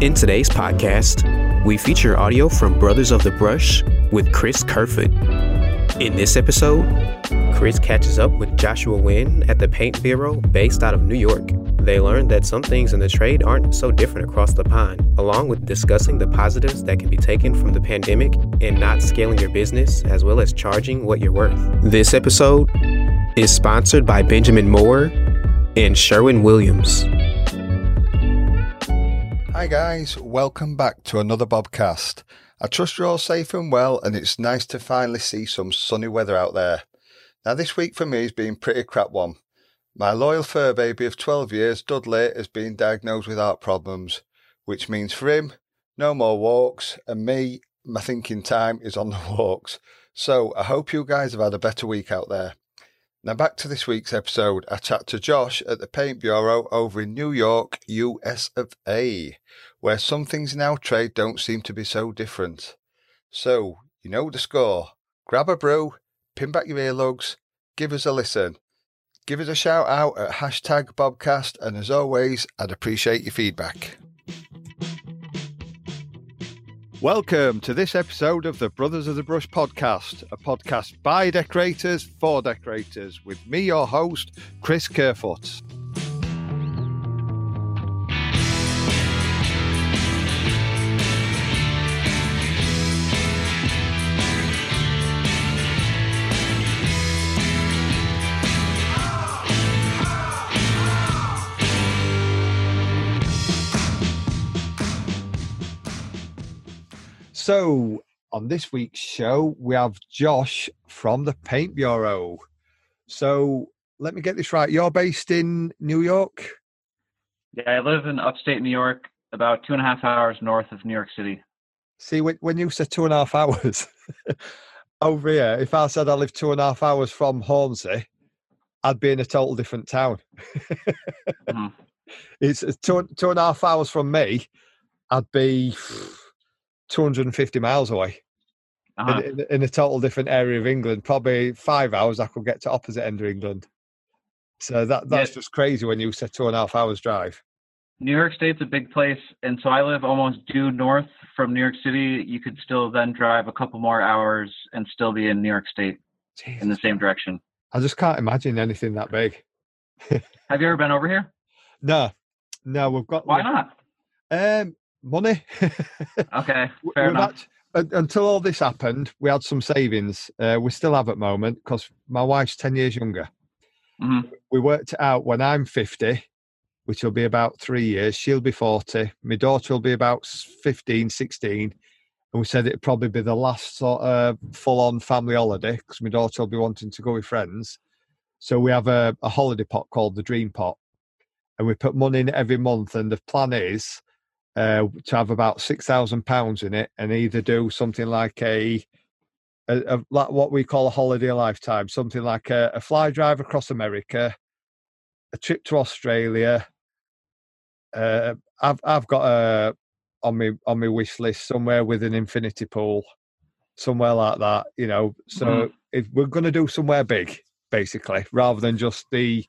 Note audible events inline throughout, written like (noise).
In today's podcast, we feature audio from Brothers of the Brush with Chris Kerfoot. In this episode, Chris catches up with Joshua Wynn at the Paint Bureau based out of New York. They learn that some things in the trade aren't so different across the pond, along with discussing the positives that can be taken from the pandemic and not scaling your business, as well as charging what you're worth. This episode is sponsored by Benjamin Moore and Sherwin Williams. Hi, guys, welcome back to another Bobcast. I trust you're all safe and well, and it's nice to finally see some sunny weather out there. Now, this week for me has been pretty crap one. My loyal fur baby of 12 years, Dudley, has been diagnosed with heart problems, which means for him, no more walks, and me, my thinking time is on the (laughs) walks. So I hope you guys have had a better week out there. Now, back to this week's episode. I chat to Josh at the Paint Bureau over in New York, US of A, where some things in our trade don't seem to be so different. So, you know the score. Grab a brew, pin back your earlugs, give us a listen. Give us a shout out at hashtag Bobcast, and as always, I'd appreciate your feedback. Welcome to this episode of the Brothers of the Brush podcast, a podcast by decorators for decorators, with me, your host, Chris Kerfoot. So, on this week's show, we have Josh from the Paint Bureau. So, let me get this right. You're based in New York? Yeah, I live in upstate New York, about two and a half hours north of New York City. See, when, when you said two and a half hours (laughs) over here, if I said I live two and a half hours from Hornsey, I'd be in a total different town. mm-hmm. (laughs) It's two, two and a half hours from me. I'd be 250 miles away uh-huh. in, in, in, a total different area of England. Probably five hours, I could get to opposite end of England. So that that's just crazy when you say two and a half hours drive. New York State's a big place, and so I live almost due north from New York City. You could still then drive a couple more hours and still be in New York State in the same direction. I just can't imagine anything that big. (laughs) Have you ever been over here? No, no. We've got. Why not? Um, money. okay, (laughs) fair enough. Had, until all this happened, we had some savings. Uh, we still have at the moment because my wife's 10 years younger. Mm-hmm. We worked it out when I'm 50, which will be about three years, she'll be 40. My daughter will be about 15, 16. And we said it'd probably be the last sort of full on family holiday because my daughter will be wanting to go with friends. So we have a, a holiday pot called the Dream Pot. And we put money in every month. And the plan is uh, to have about six thousand pounds in it, and either do something like a, a, a like what we call a holiday lifetime, something like a, a, fly drive across America, a trip to Australia. Uh, I've I've got a on my on my wish list somewhere with an infinity pool, somewhere like that. You know, so mm. if we're going to do somewhere big, basically, rather than just the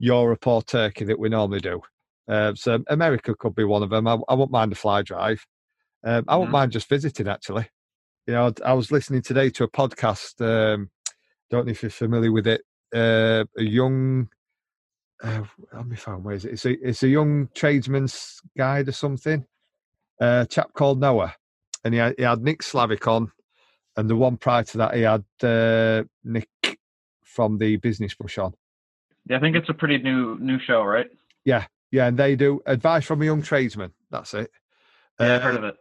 Europe or Turkey that we normally do. Uh, so America could be one of them. I, I won't mind a fly drive. Um, I won't mm-hmm. mind just visiting. Actually, you know, I was listening today to a podcast. Um, don't know if you're familiar with it. Uh, a young, uh, let me find where is it? It's a it's a young tradesman's guide or something. Uh, a chap called Noah, and he had, he had Nick Slavik on, and the one prior to that he had uh, Nick from the Business Brush on. Yeah, I think it's a pretty new new show, right? Yeah, yeah, and they do advice from a young tradesman. That's it. Yeah, uh, I've heard of it.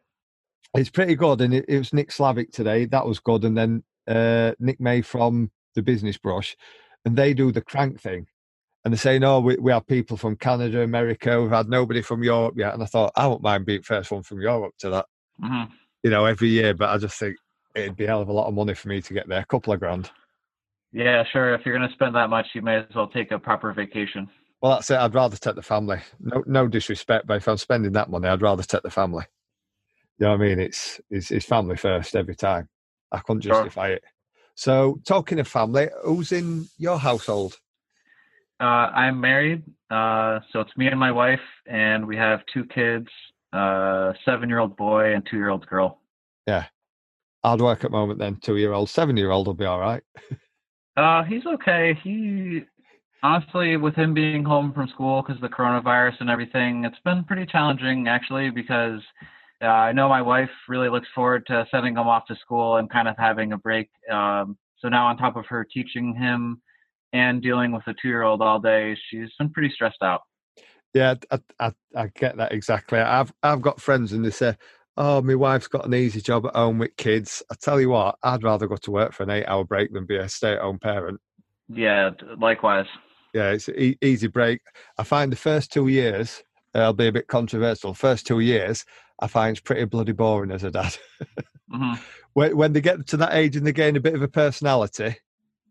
It's pretty good, and it, it, was Nick Slavik today. That was good, and then uh, Nick May from the Business Brush, and they do the crank thing. And they say, "Oh, we, we have people from Canada, America. We've had nobody from Europe yet." And I thought, I won't mind being first one from Europe to that. mm-hmm. you know, every year. But I just think it'd be a hell of a lot of money for me to get there, a couple of grand. Yeah, sure. If you're going to spend that much, you may as well take a proper vacation. Well, that's it. I'd rather take the family. No, no disrespect, but if I'm spending that money, I'd rather take the family. You know what I mean? It's it's, it's family first every time. I couldn't justify sure. it. So, talking of family, who's in your household? Uh, I'm married, uh, so it's me and my wife, and we have two kids: uh, seven-year-old boy and two-year-old girl. Yeah, hard work at the moment. Then two-year-old, seven-year-old will be all right. (laughs) uh, he's okay. He honestly, with him being home from school because of the coronavirus and everything, it's been pretty challenging actually because uh, I know my wife really looks forward to sending him off to school and kind of having a break. Um, so now, on top of her teaching him and dealing with a two-year-old all day, she's been pretty stressed out. Yeah, I, I, I get that exactly. I've I've got friends and they say, "Oh, my wife's got an easy job at home with kids." I tell you what, I'd rather go to work for an eight-hour break than be a stay-at-home parent. Yeah, likewise. Yeah, it's an e- easy break. I find the first two years, uh, I'll be a bit controversial. First two years, I find it's pretty bloody boring as a dad. mm-hmm. (laughs) when, when they get to that age and they gain a bit of a personality,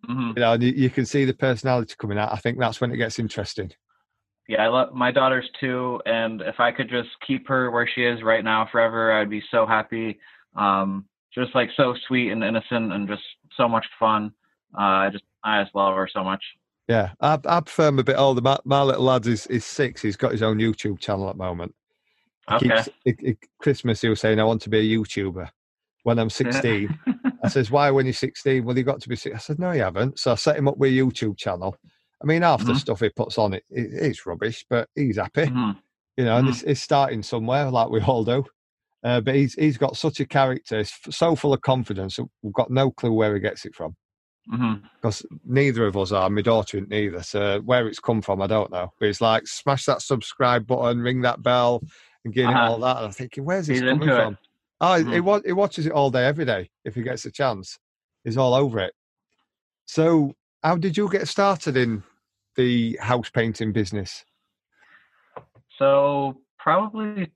mm-hmm. you know, and you, you, can see the personality coming out. I think that's when it gets interesting. Yeah, I love my daughter's too, and if I could just keep her where she is right now forever, I'd be so happy. Um, just like so sweet and innocent, and just so much fun. Uh, I just I just love her so much. Yeah, I, I prefer him a bit older. My, my little lad is, is six. He's got his own YouTube channel at the moment. Okay. Keeps, it, it, Christmas, he was saying, I want to be a YouTuber when I'm 16. I says, why when you're 16? Well, you got to be six. I said, no, you haven't. So I set him up with a YouTube channel. I mean, half mm-hmm. the stuff he puts on it, it, it's rubbish, but he's happy. Mm-hmm. You know, and mm-hmm. it's, it's, starting somewhere, like we all do. Uh, but he's he's got such a character, he's so full of confidence. We've got no clue where he gets it from. Because mm-hmm. neither of us are. My daughter isn't either. So where it's come from, I don't know. But it's like smash that subscribe button, ring that bell, and get uh-huh. all that. And I'm thinking, where's this He's coming from? It. Oh, mm-hmm. he, he watches it all day, every day. If he gets a chance, he's all over it. So, how did you get started in the house painting business? So, probably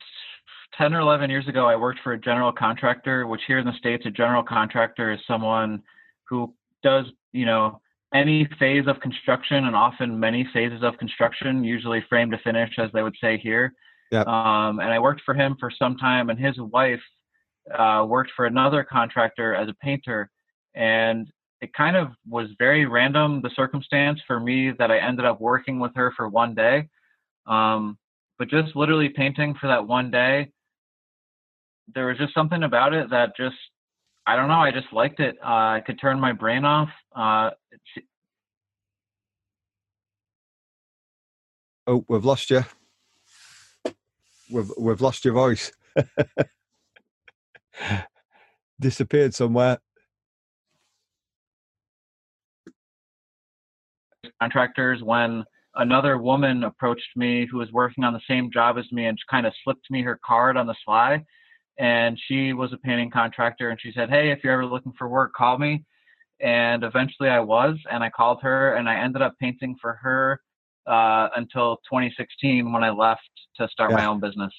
10 or 11 years ago, I worked for a general contractor, which here in the States, a general contractor is someone who does, you know, any phase of construction and often many phases of construction, usually frame to finish, as they would say here. Yeah. Um, and I worked for him for some time, and his wife uh, worked for another contractor as a painter. And it kind of was very random, the circumstance for me that I ended up working with her for one day. Um, but just literally painting for that one day, there was just something about it that just, I don't know, I just liked it. Uh, I could turn my brain off. Uh, oh, we've lost you we've we've lost your voice. (laughs) Disappeared somewhere. Contractors when another woman approached me who was working on the same job as me and kind of slipped me her card on the sly. And she was a painting contractor and she said, Hey, if you're ever looking for work, call me. And eventually I was, and I called her and I ended up painting for her uh, until 2016 when I left to start yeah. my own business.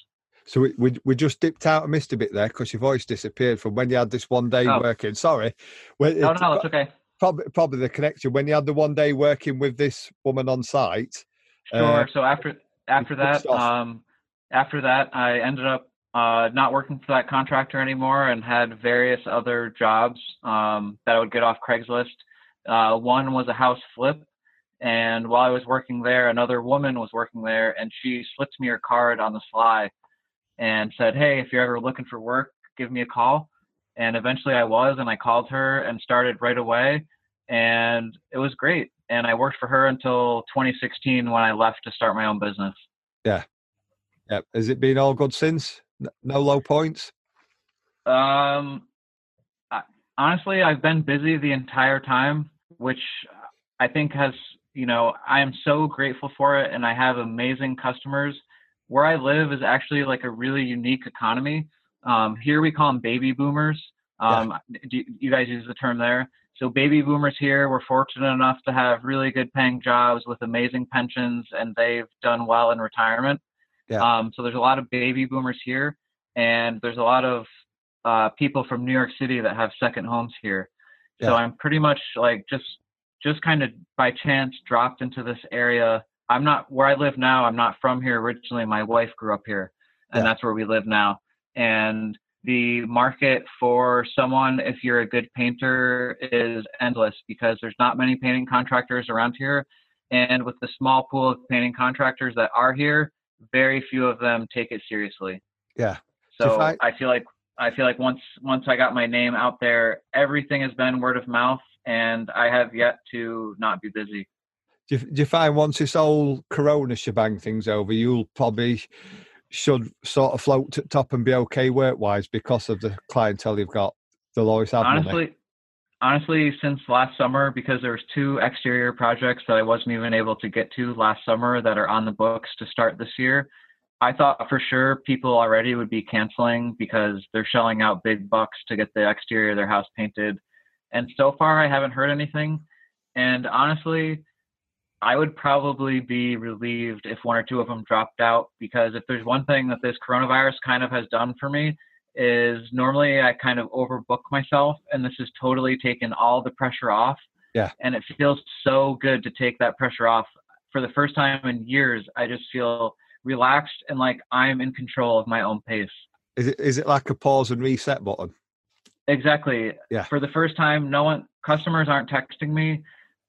So we, we, we just dipped out and missed a bit there because your voice disappeared from when you had this one day oh. working. Sorry. Well, no, no, it's okay. Probably, probably the connection when you had the one day working with this woman on site. Sure. Uh, so after after that, um, after that, I ended up uh, not working for that contractor anymore and had various other jobs um, that I would get off Craigslist. Uh, one was a house flip and while I was working there, another woman was working there, and she slipped me her card on the sly and said, Hey, if you're ever looking for work, give me a call. And eventually I was, and I called her and started right away. And it was great. And I worked for her until 2016 when I left to start my own business. Yeah. Yeah. Has it been all good since? No low points? Um, I, honestly, I've been busy the entire time, which I think has you know, I am so grateful for it and I have amazing customers. Where I live is actually like a really unique economy. Um, here we call them baby boomers. Um, yeah. do you guys use the term there? So baby boomers here, we're fortunate enough to have really good paying jobs with amazing pensions and they've done well in retirement. Yeah. Um, so there's a lot of baby boomers here and there's a lot of uh, people from New York City that have second homes here. Yeah. So I'm pretty much like just just kind of by chance dropped into this area. I'm not where I live now. I'm not from here originally. My wife grew up here, and yeah. that's where we live now. And the market for someone, if you're a good painter, is endless because there's not many painting contractors around here. And with the small pool of painting contractors that are here, very few of them take it seriously. Yeah. So I, I feel like I feel like once once I got my name out there, everything has been word of mouth, and I have yet to not be busy. Do you, do you find once this whole Corona shebang thing's over, you'll probably should sort of float to top and be okay work wise because of the clientele you've got, the lowest have Honestly, honestly, since last summer, because there was two exterior projects that I wasn't even able to get to last summer that are on the books to start this year. I thought for sure people already would be canceling because they're shelling out big bucks to get the exterior of their house painted. And so far, I haven't heard anything. And honestly, I would probably be relieved if one or two of them dropped out because if there's one thing that this coronavirus kind of has done for me is normally I kind of overbook myself and this has totally taken all the pressure off. Yeah. And it feels so good to take that pressure off. For the first time in years, I just feel relaxed and like I'm in control of my own pace. Is it is it like a pause and reset button? Exactly. Yeah. For the first time, no one customers aren't texting me.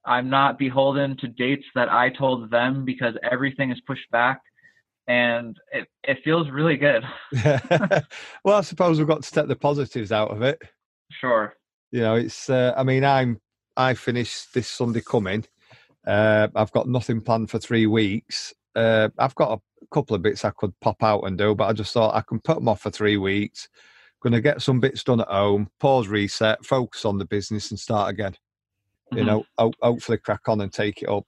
I'm not beholden to dates that I told them because everything is pushed back and it, it feels really good. (laughs) (laughs) well, I suppose we've got to take the positives out of it. Sure. You know, it's, uh, I mean, I'm, I finish this Sunday coming. Uh, I've got nothing planned for three weeks. Uh, I've got a couple of bits I could pop out and do, but I just thought I can put them off for three weeks. Going to get some bits done at home, pause, reset, focus on the business, and start again you mm-hmm. know, ho- hopefully crack on and take it up.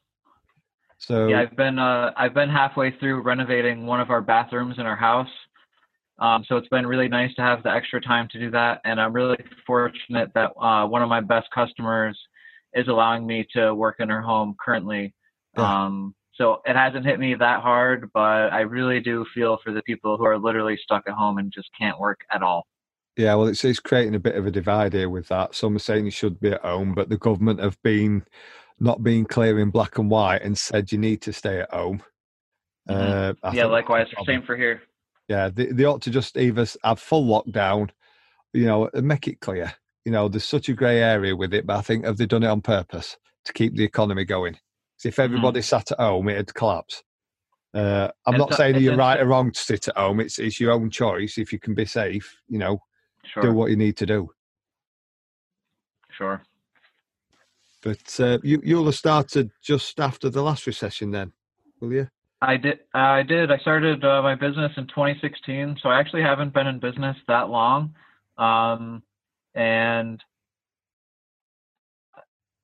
So yeah, I've been uh, I've been halfway through renovating one of our bathrooms in our house. Um, so it's been really nice to have the extra time to do that, and I'm really fortunate that uh, one of my best customers is allowing me to work in her home currently. Yeah. Um, so it hasn't hit me that hard, but I really do feel for the people who are literally stuck at home and just can't work at all. Yeah, well, it's, it's creating a bit of a divide here with that. Some are saying you should be at home, but the government have been not being clear in black and white and said you need to stay at home. Mm-hmm. Uh, yeah, likewise. Same for here. Yeah, they, they ought to just either have full lockdown, you know, and make it clear. You know, there's such a grey area with it, but I think have they done it on purpose to keep the economy going? Because if everybody mm-hmm. sat at home, it'd collapse. Uh, I'm it's not saying you're right or wrong to sit at home. It's it's your own choice. If you can be safe, you know, sure. do what you need to do. Sure. But uh, you you'll have started just after the last recession, then, will you? I did. I did. I started uh, my business in 2016, so I actually haven't been in business that long, um, and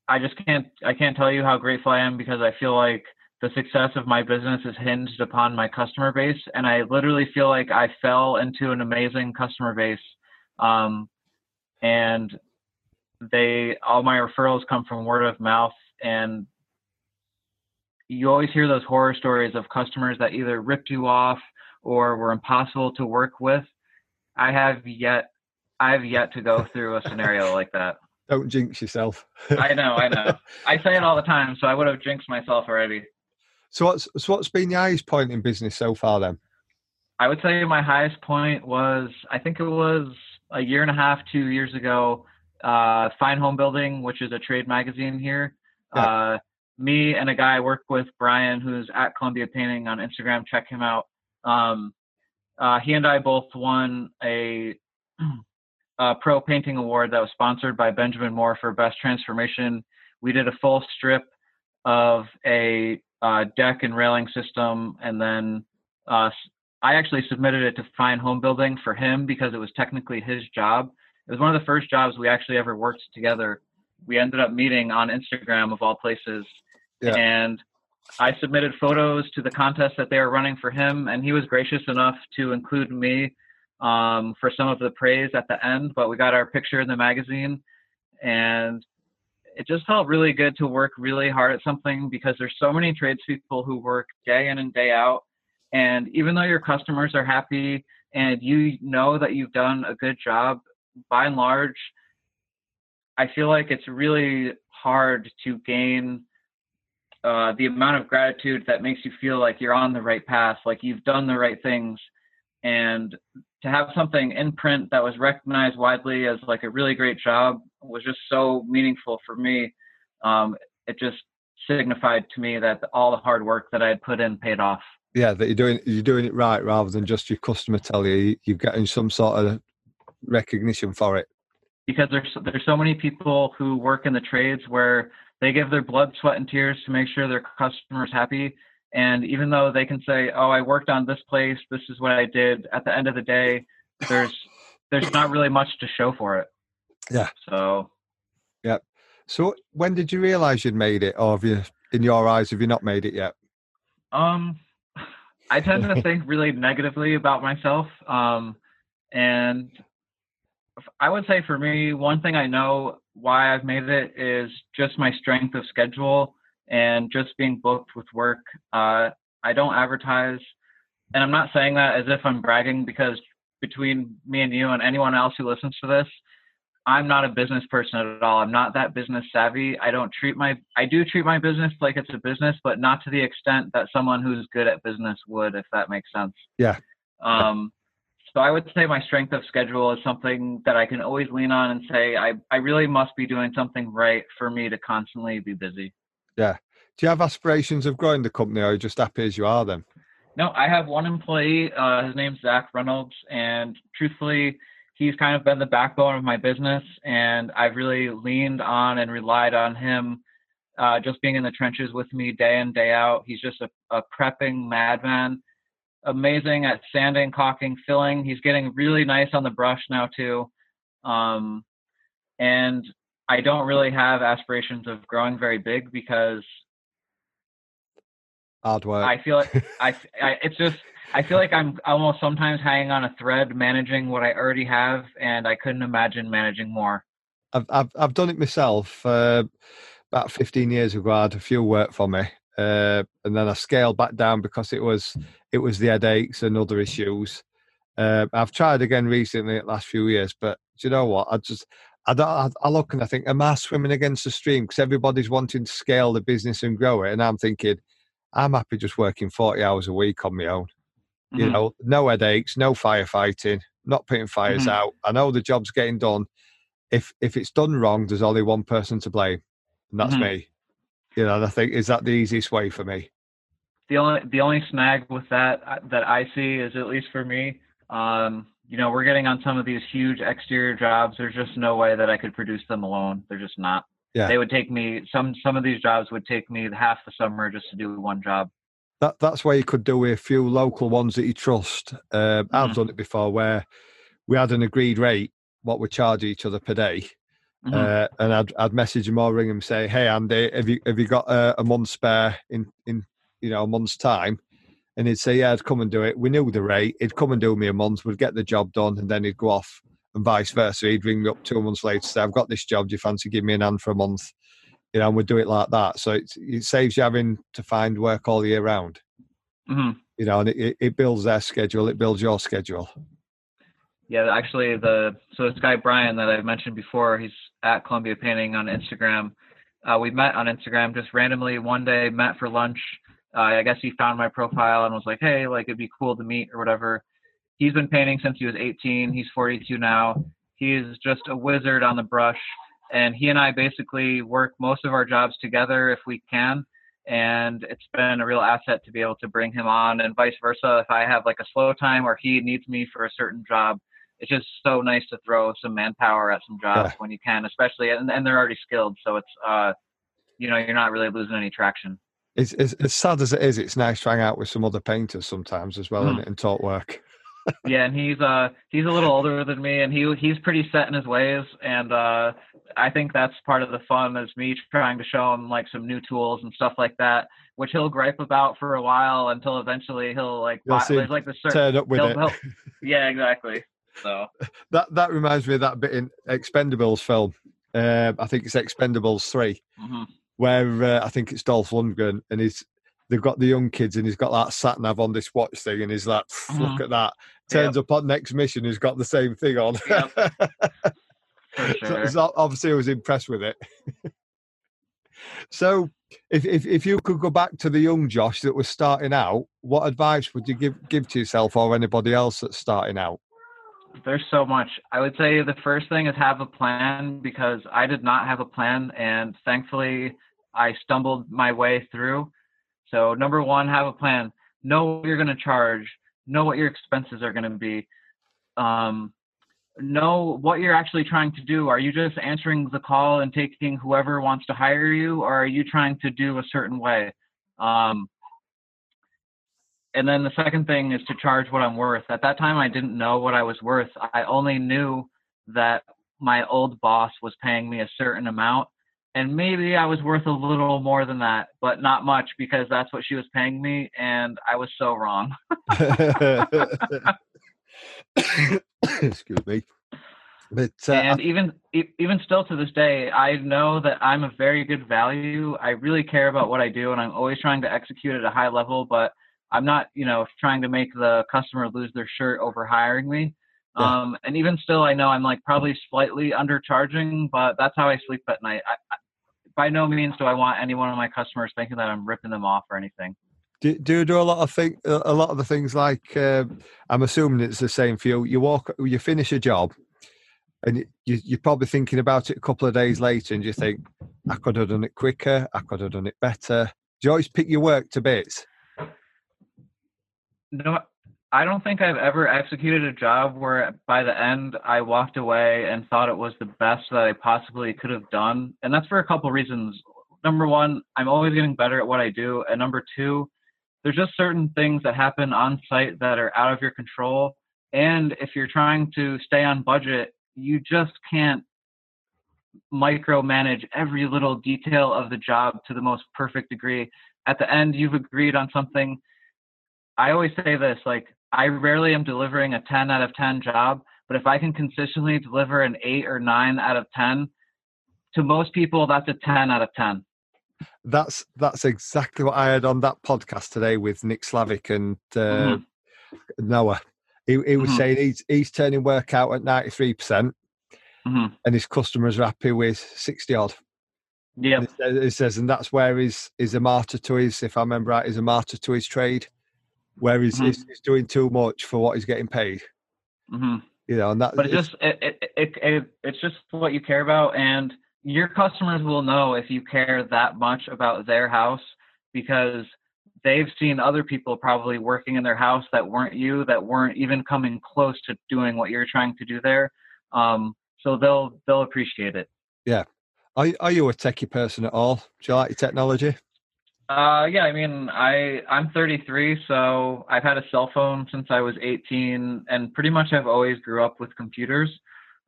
I just can't. I can't tell you how grateful I am because I feel like the success of my business is hinged upon my customer base, and I literally feel like I fell into an amazing customer base um, and they all my referrals come from word of mouth and you always hear those horror stories of customers that either ripped you off or were impossible to work with. I have yet I have yet to go (laughs) through a scenario like that. Don't jinx yourself. I know, I know. I say it all the time, so I would have jinxed myself already. So what's so what's been the highest point in business so far then? I would say my highest point was I think it was a year and a half, two years ago, uh, Fine Homebuilding, which is a trade magazine here. Yeah. Uh, me and a guy I work with, Brian, who's at Columbia Painting on Instagram. Check him out. Um, uh, he and I both won a, (clears throat) a, pro painting award that was sponsored by Benjamin Moore for best transformation. We did a full strip of a uh, deck and railing system, and then uh, I actually submitted it to Fine Homebuilding for him because it was technically his job. It was one of the first jobs we actually ever worked together. We ended up meeting on Instagram of all places. Yeah. And I submitted photos to the contest that they were running for him, and he was gracious enough to include me um, for some of the praise at the end. But we got our picture in the magazine, and it just felt really good to work really hard at something because there's so many tradespeople who work day in and day out and even though your customers are happy, and you know that you've done a good job, by and large, I feel like it's really hard to gain uh, the amount of gratitude that makes you feel like you're on the right path, like you've done the right things, and to have something in print that was recognized widely as like a really great job was just so meaningful for me. Um, it just signified to me that all the hard work that I had put in paid off. Yeah, that you're doing you're doing it right rather than just your customer tell you you're getting some sort of recognition for it. Because there's there's so many people who work in the trades where they give their blood, sweat, and tears to make sure their customers happy. And even though they can say, "Oh, I worked on this place. This is what I did," at the end of the day, there's there's not really much to show for it. Yeah. So. Yeah. So when did you realize you'd made it, or have you, in your eyes, have you not made it yet? Um, I tend to (laughs) think really negatively about myself. Um, and I would say for me, one thing I know why I've made it is just my strength of schedule and just being booked with work. Uh, I don't advertise, and I'm not saying that as if I'm bragging because between me and you and anyone else who listens to this, I'm not a business person at all. I'm not that business savvy. I don't treat my I do treat my business like it's a business, but not to the extent that someone who's good at business would, if that makes sense. Yeah. Um so I would say my strength of schedule is something that I can always lean on and say I, I really must be doing something right for me to constantly be busy. Yeah. Do you have aspirations of growing the company or are you just happy as you are then? No, I have one employee. Uh, his name's Zach Reynolds. And truthfully, he's kind of been the backbone of my business. And I've really leaned on and relied on him uh, just being in the trenches with me day in, day out. He's just a, a prepping madman amazing at sanding, caulking, filling. He's getting really nice on the brush now too. Um, and I don't really have aspirations of growing very big because hard work. I feel like (laughs) I, I, it's just I feel like I'm almost sometimes hanging on a thread managing what I already have, and I couldn't imagine managing more. I've I've, I've done it myself. Uh, about 15 years ago, I had a few work for me, uh, and then I scaled back down because it was it was the headaches and other issues. Uh, I've tried again recently, the last few years, but do you know what? I just I don't. I look and I think, am I swimming against the stream? Because everybody's wanting to scale the business and grow it, and I'm thinking, I'm happy just working 40 hours a week on my own. Mm-hmm. You know, no headaches, no firefighting, not putting fires mm-hmm. out. I know the job's getting done. If if it's done wrong, there's only one person to blame, and that's mm-hmm. me. You know, and I think is that the easiest way for me. The only the only snag with that uh, that I see is at least for me. Um, you know, we're getting on some of these huge exterior jobs. There's just no way that I could produce them alone. They're just not. Yeah. They would take me some some of these jobs would take me half the summer just to do one job. That that's where you could do with a few local ones that you trust. Mm-hmm. I've done it before where we had an agreed rate, what we charge each other per day, Mm-hmm. Uh, and I'd I'd message him or ring him say, "Hey Andy, have you have you got a, a month spare in in you know a month's time?" And he'd say, "Yeah, I'd come and do it." We knew the rate. He'd come and do me a month. We'd get the job done, and then he'd go off, and vice versa. He'd ring me up two months later, say, "I've got this job. Do you fancy give me an hand for a month?" You know, and we'd do it like that. So it, it saves you having to find work all year round. Mm-hmm. You know, and it, it builds their schedule. It builds your schedule. Yeah, actually, the so this guy Brian that I mentioned before, he's at Columbia Painting on Instagram. Uh, we met on Instagram just randomly one day, met for lunch. Uh, I guess he found my profile and was like, "Hey, like it'd be cool to meet or whatever." He's been painting since he was 18. He's 42 now. He's just a wizard on the brush, and he and I basically work most of our jobs together if we can. And it's been a real asset to be able to bring him on, and vice versa. If I have like a slow time or he needs me for a certain job, it's just so nice to throw some manpower at some jobs yeah. when you can, especially and, and they're already skilled, so it's uh, you know, you're not really losing any traction. It's, it's as sad as it is. It's nice to hang out with some other painters sometimes as well, mm. and, and talk work. (laughs) yeah, and he's uh he's a little older than me, and he he's pretty set in his ways, and uh I think that's part of the fun is me trying to show him like some new tools and stuff like that, which he'll gripe about for a while until eventually he'll like buy, there's like the certain turn up with it. (laughs) yeah, exactly. So that that reminds me of that bit in Expendables film. Uh, I think it's Expendables 3 mm-hmm. where uh, I think it's Dolph Lundgren, and he's they've got the young kids, and he's got that sat nav on this watch thing, and he's like, mm-hmm. look at that, turns yep. up on next mission he's got the same thing on. Yep. sure. (laughs) so, so obviously, I was impressed with it. (laughs) so, if, if if you could go back to the young Josh that was starting out, what advice would you give give to yourself or anybody else that's starting out? There's so much. I would say the first thing is have a plan because I did not have a plan, and thankfully, I stumbled my way through. So, number one, have a plan. Know what you're going to charge. Know what your expenses are going to be. Um, know what you're actually trying to do. Are you just answering the call and taking whoever wants to hire you, or are you trying to do a certain way? Um, and then the second thing is to charge what I'm worth. At that time, I didn't know what I was worth. I only knew that my old boss was paying me a certain amount, and maybe I was worth a little more than that, but not much because that's what she was paying me, and I was so wrong. (laughs) (laughs) Excuse me. But uh, and even even still to this day, I know that I'm a very good value. I really care about what I do, and I'm always trying to execute at a high level. But I'm not, you know, trying to make the customer lose their shirt over hiring me. Yeah. Um, and even still, I know I'm like probably slightly undercharging, but that's how I sleep at night. I, I, by no means do I want any one of my customers thinking that I'm ripping them off or anything. Do, do you do a lot of thing, a lot of the things like uh, I'm assuming it's the same for you. You walk, you finish a job, and you, you're probably thinking about it a couple of days later, and you think, I could have done it quicker, I could have done it better. Do you always pick your work to bits? No, I don't think I've ever executed a job where by the end I walked away and thought it was the best that I possibly could have done. And that's for a couple reasons. Number one, I'm always getting better at what I do. And number two, there's just certain things that happen on site that are out of your control. And if you're trying to stay on budget, you just can't micromanage every little detail of the job to the most perfect degree. At the end, you've agreed on something. I always say this like, I rarely am delivering a 10 out of 10 job, but if I can consistently deliver an 8 or 9 out of 10, to most people, that's a 10 out of 10 that's that's exactly what I had on that podcast today with Nick Slavik and uh, mm-hmm. Noah. He, he was mm-hmm. saying he's he's turning work out at ninety three percent, mm-hmm. and his customers are happy with sixty odd. Yeah, he says, and that's where he's is a martyr to his. If I remember right, he's a martyr to his trade, where he's, mm-hmm. he's, he's doing too much for what he's getting paid. Mm-hmm. You know, and that. But it just it, it, it, it it's just what you care about and your customers will know if you care that much about their house because they've seen other people probably working in their house that weren't you that weren't even coming close to doing what you're trying to do there um, so they'll they'll appreciate it yeah are, are you a techie person at all do you like technology uh, yeah, I mean, I I'm 33, so I've had a cell phone since I was 18, and pretty much I've always grew up with computers.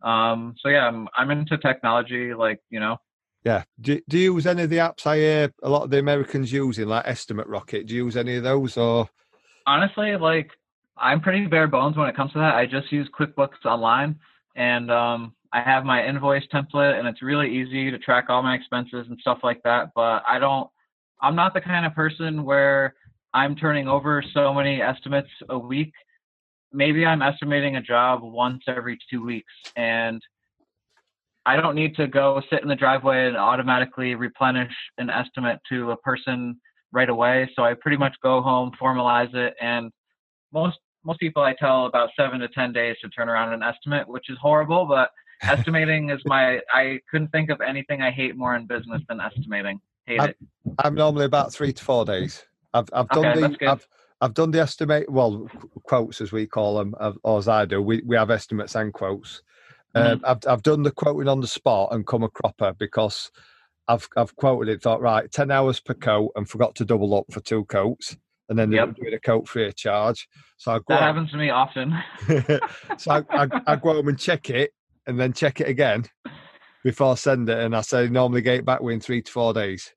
Um, so yeah, I'm I'm into technology, like you know. Yeah. Do, do you use any of the apps I hear a lot of the Americans using, like Estimate Rocket? Do you use any of those or? Honestly, like I'm pretty bare bones when it comes to that. I just use QuickBooks Online, and um, I have my invoice template, and it's really easy to track all my expenses and stuff like that. But I don't. I'm not the kind of person where I'm turning over so many estimates a week maybe I'm estimating a job once every two weeks and I don't need to go sit in the driveway and automatically replenish an estimate to a person right away. So I pretty much go home, formalize it, and most most people I tell about seven to ten days to turn around an estimate, which is horrible, but (laughs) estimating is my I couldn't think of anything I hate more in business than estimating. Hate I'm, it. I'm normally about three to four days. I've I've done okay, the I've, I've done the estimate, well, quotes as we call them, or as I do. We we have estimates and quotes. Mm-hmm. Um, I've I've done the quoting on the spot and come a cropper because I've I've quoted it. Thought right, ten hours per coat, and forgot to double up for two coats, and then yep. doing a coat free of charge. So I go that happens to me often. (laughs) so I, I, I go home and check it, and then check it again before I send it. And I say normally get it back within three to four days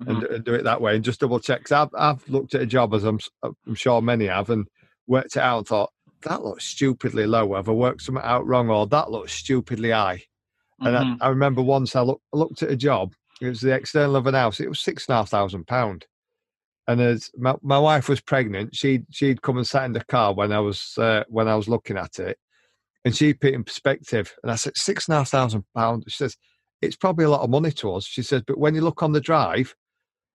mm-hmm. and, and, do it that way and just double check. Cause I've, I've looked at a job as I'm, I'm sure many have and worked it out and thought that looks stupidly low. Have I worked something out wrong or that looks stupidly high? And mm-hmm. I, I, remember once I, look, looked at a job. It was the external of an house. It was six and a half thousand pound. And as my, my wife was pregnant, she'd she'd come and sat in the car when I was uh, when I was looking at it, and she put it in perspective. And I said, six and a half thousand pounds. She says, it's probably a lot of money to us. She says, but when you look on the drive,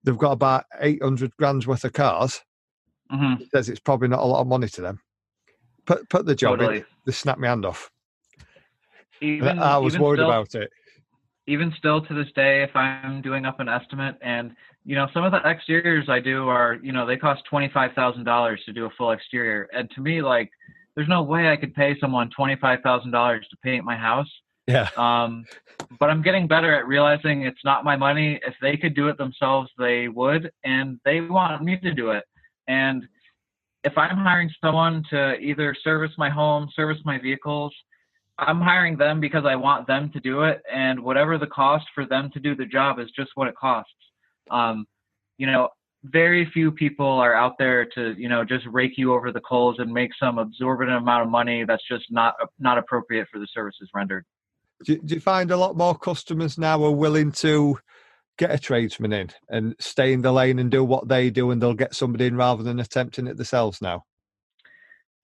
they've got about 800 grand's worth of cars. Mm-hmm. She says it's probably not a lot of money to them. Put put the job totally. in, they snap my hand off. Even, I was worried still, about it. Even still to this day, if I'm doing up an estimate and you know, some of the exteriors I do are, you know, they cost twenty five thousand dollars to do a full exterior. And to me, like there's no way I could pay someone twenty five thousand dollars to paint my house. Yeah. Um, but I'm getting better at realizing it's not my money. If they could do it themselves, they would, and they want me to do it. And if I'm hiring someone to either service my home, service my vehicles, I'm hiring them because I want them to do it, and whatever the cost for them to do the job is just what it costs. Um, you know, very few people are out there to you know just rake you over the coals and make some absorbent amount of money that's just not not appropriate for the services rendered. Do, do you find a lot more customers now are willing to get a tradesman in and stay in the lane and do what they do and they'll get somebody in rather than attempting it themselves now?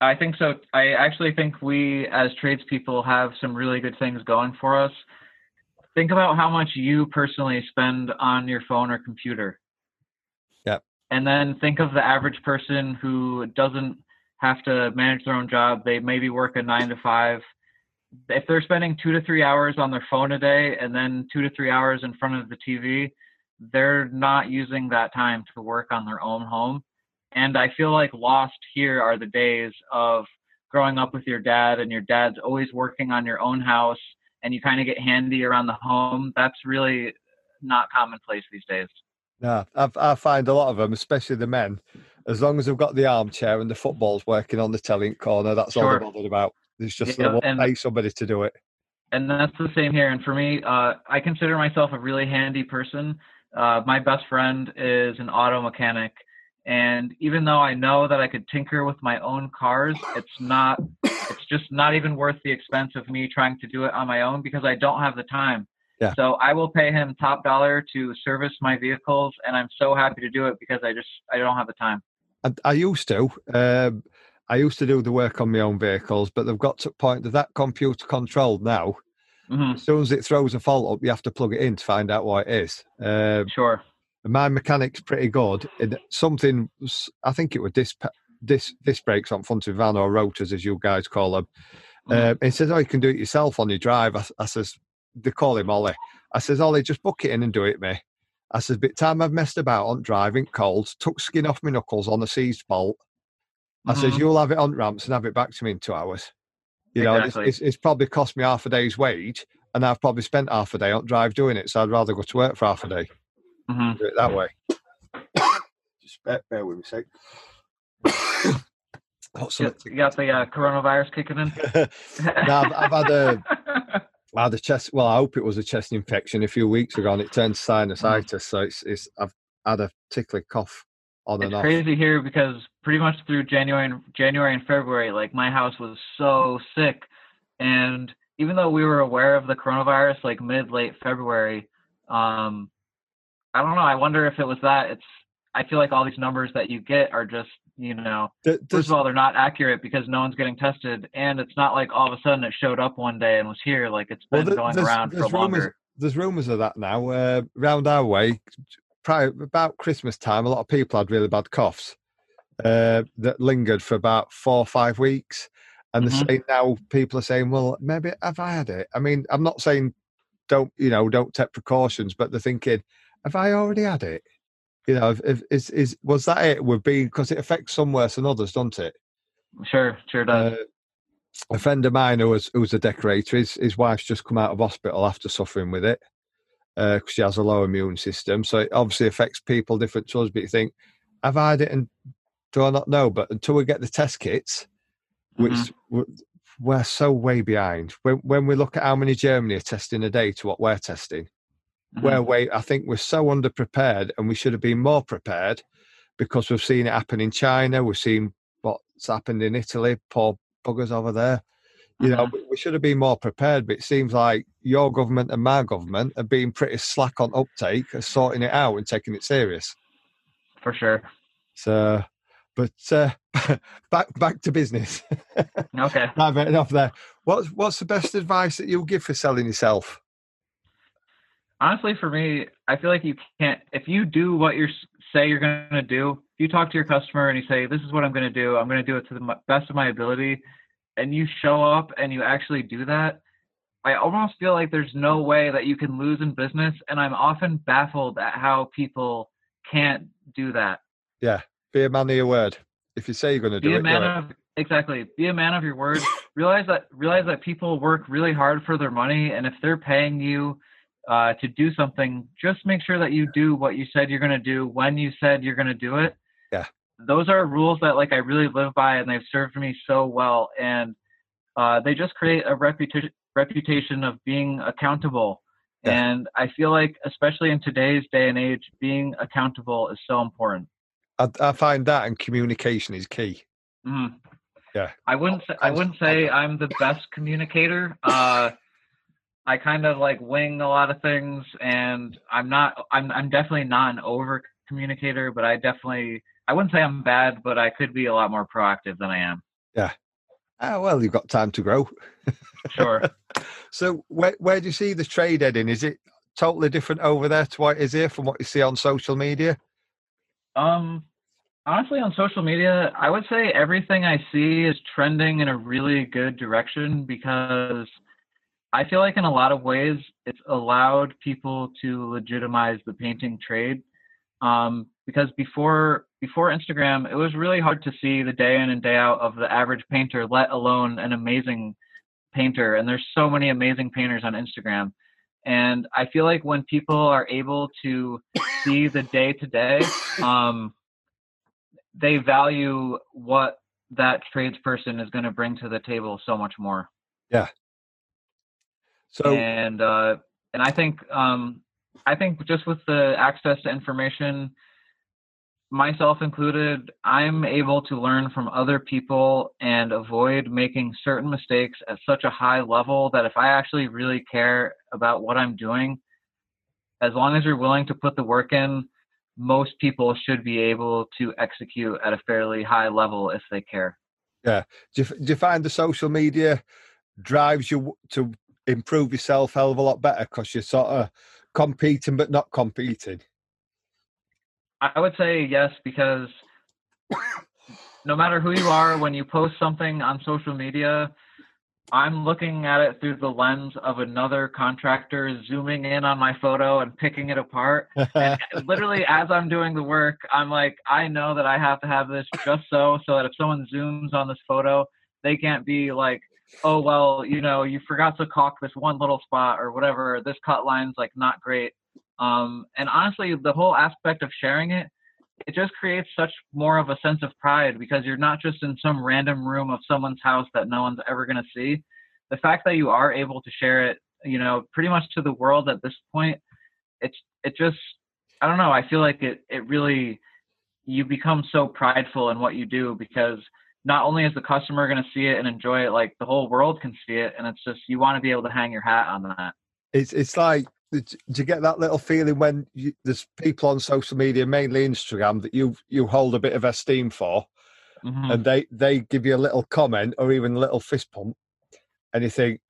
I think so. I actually think we as tradespeople have some really good things going for us. Think about how much you personally spend on your phone or computer and then think of the average person who doesn't have to manage their own job. They maybe work a nine to five. If they're spending two to three hours on their phone a day and then two to three hours in front of the TV, they're not using that time to work on their own home. And I feel like lost here are the days of growing up with your dad and your dad's always working on your own house and you kind of get handy around the home. That's really not commonplace these days. No, I, I find a lot of them, especially the men, as long as they've got the armchair and the football's working on the telling corner, that's sure. all they're bothered about. It's just yeah, they won't pay somebody to do it. And that's the same here. And for me, uh, I consider myself a really handy person. Uh, my best friend is an auto mechanic. And even though I know that I could tinker with my own cars, it's not, it's just not even worth the expense of me trying to do it on my own because I don't have the time. Yeah. So I will pay him top dollar to service my vehicles, and I'm so happy to do it because I just I don't have the time. I, I used to. Um, I used to do the work on my own vehicles, but they've got to the point that that computer controlled now. Mm-hmm. As soon as it throws a fault up, you have to plug it in to find out what it is. Um, sure. My mechanic's pretty good. In something, I think it was disc, disc, disc brakes on front of van or rotors, as you guys call them. Mm-hmm. Um, he says, "Oh, you can do it yourself on your drive." I, I says, they call him Ollie. I says, Ollie, just book it in and do it, me. I says, bit time I've messed about on driving cold, took skin off my knuckles on a seized bolt. I mm-hmm. says, you'll have it on ramps and have it back to me in two hours. You know, exactly. it's, it's, it's, probably cost me half a day's wage, and I've probably spent half a day on drive doing it. So I'd rather go to work for half a day. Mm-hmm. Do it that way. Just bear, bear with me a sec. (coughs) you got the uh, coronavirus kicking in. (laughs) no, I've, I've, had a (laughs) I had a chest. Well, I hope it was a chest infection a few weeks ago, and it turned sinusitis. Mm. So it's, it's I've had a tickly cough on it's and off. crazy here because pretty much through January and January and February, like my house was so sick, and even though we were aware of the coronavirus like mid late February, um, I don't know. I wonder if it was that. It's I feel like all these numbers that you get are just you know Does, first of all they're not accurate because no one's getting tested and it's not like all of a sudden it showed up one day and was here like it's been well, going around for longer rumors, there's rumors of that now uh, around our way prior about christmas time a lot of people had really bad coughs uh, that lingered for about four or five weeks and mm-hmm. the same now people are saying well maybe have i had it? I mean i'm not saying don't you know don't take precautions but they're thinking have i already had it you know, if, if, is is was that it? Would be because it affects some worse than others, doesn't it? Sure, sure does. Uh, a friend of mine who was who was a decorator, his his wife's just come out of hospital after suffering with it because uh, she has a low immune system. So it obviously affects people different to us. But you think, I've had it and do I not know? But until we get the test kits, which mm-hmm. we're, we're so way behind. When when we look at how many Germany are testing a day to what we're testing, mm-hmm. where we I think we're so underprepared and we should have been more prepared because we've seen it happen in China, we've seen what's happened in Italy, poor buggers over there. You know, mm-hmm. we should have been more prepared, but it seems like your government and my government are being pretty slack on uptake, sorting it out and taking it serious. for sure. So, but uh, (laughs) back back to business. (laughs) okay. I've enough there. What's what's the best advice that you'll give for selling yourself? Honestly, for me, I feel like you can't. If you do what you say you're going to do, if you talk to your customer and you say, "This is what I'm going to do. I'm going to do it to the best of my ability," and you show up and you actually do that, I almost feel like there's no way that you can lose in business. And I'm often baffled at how people can't do that. Yeah, be a man of your word. If you say you're going to do be it, a man of exactly. Be a man of your word. (laughs) realize that realize that people work really hard for their money, and if they're paying you uh, to do something, just make sure that you do what you said you're going to do when you said you're going to do it. Yeah. Those are rules that like I really live by, and they've served me so well, and uh, they just create a reputation reputation of being accountable. Yeah. And I feel like, especially in today's day and age, being accountable is so important. I, I find that and communication is key. Mm-hmm. Yeah. I wouldn't. Say, I wouldn't say I'm the best communicator. Uh, I kind of like wing a lot of things, and I'm not. I'm. I'm definitely not an over communicator, but I definitely. I wouldn't say I'm bad, but I could be a lot more proactive than I am. Yeah. Ah, well, you've got time to grow. (laughs) Sure. so, where where do you see the trade heading? Is it totally different over there to what is here from what you see on social media? Um, honestly, on social media, I would say everything I see is trending in a really good direction because I feel like in a lot of ways it's allowed people to legitimize the painting trade. Um, because before before Instagram, it was really hard to see the day in and day out of the average painter, let alone an amazing painter. And there's so many amazing painters on Instagram. And I feel like when people are able to see the day to day, um, they value what that tradesperson is going to bring to the table so much more. Yeah. So and uh, and I think um, I think just with the access to information, myself included, I'm able to learn from other people and avoid making certain mistakes at such a high level that if I actually really care about what I'm doing, as long as you're willing to put the work in, most people should be able to execute at a fairly high level if they care. Yeah. Do you, do you find the social media drives you to improve yourself a hell of a lot better because you're sort of competing but not competing? I would say yes because no matter who you are, when you post something on social media, I'm looking at it through the lens of another contractor zooming in on my photo and picking it apart. and (laughs) literally, as I'm doing the work, I'm like, I know that I have to have this just so, so that if someone zooms on this photo, they can't be like, oh, well, you know, you forgot to caulk this one little spot or whatever. This cut line's like not great. Um, and honestly, the whole aspect of sharing it, it just creates such more of a sense of pride because you're not just in some random room of someone's house that no one's ever going to see. The fact that you are able to share it, you know, pretty much to the world at this point, it's it just I don't know. I feel like it it really you become so prideful in what you do because not only is the customer going to see it and enjoy it, like the whole world can see it, and it's just you want to be able to hang your hat on that. It's it's like do you get that little feeling when you, there's people on social media, mainly Instagram, that you you hold a bit of esteem for, mm-hmm. and they they give you a little comment or even a little fist pump, and you think,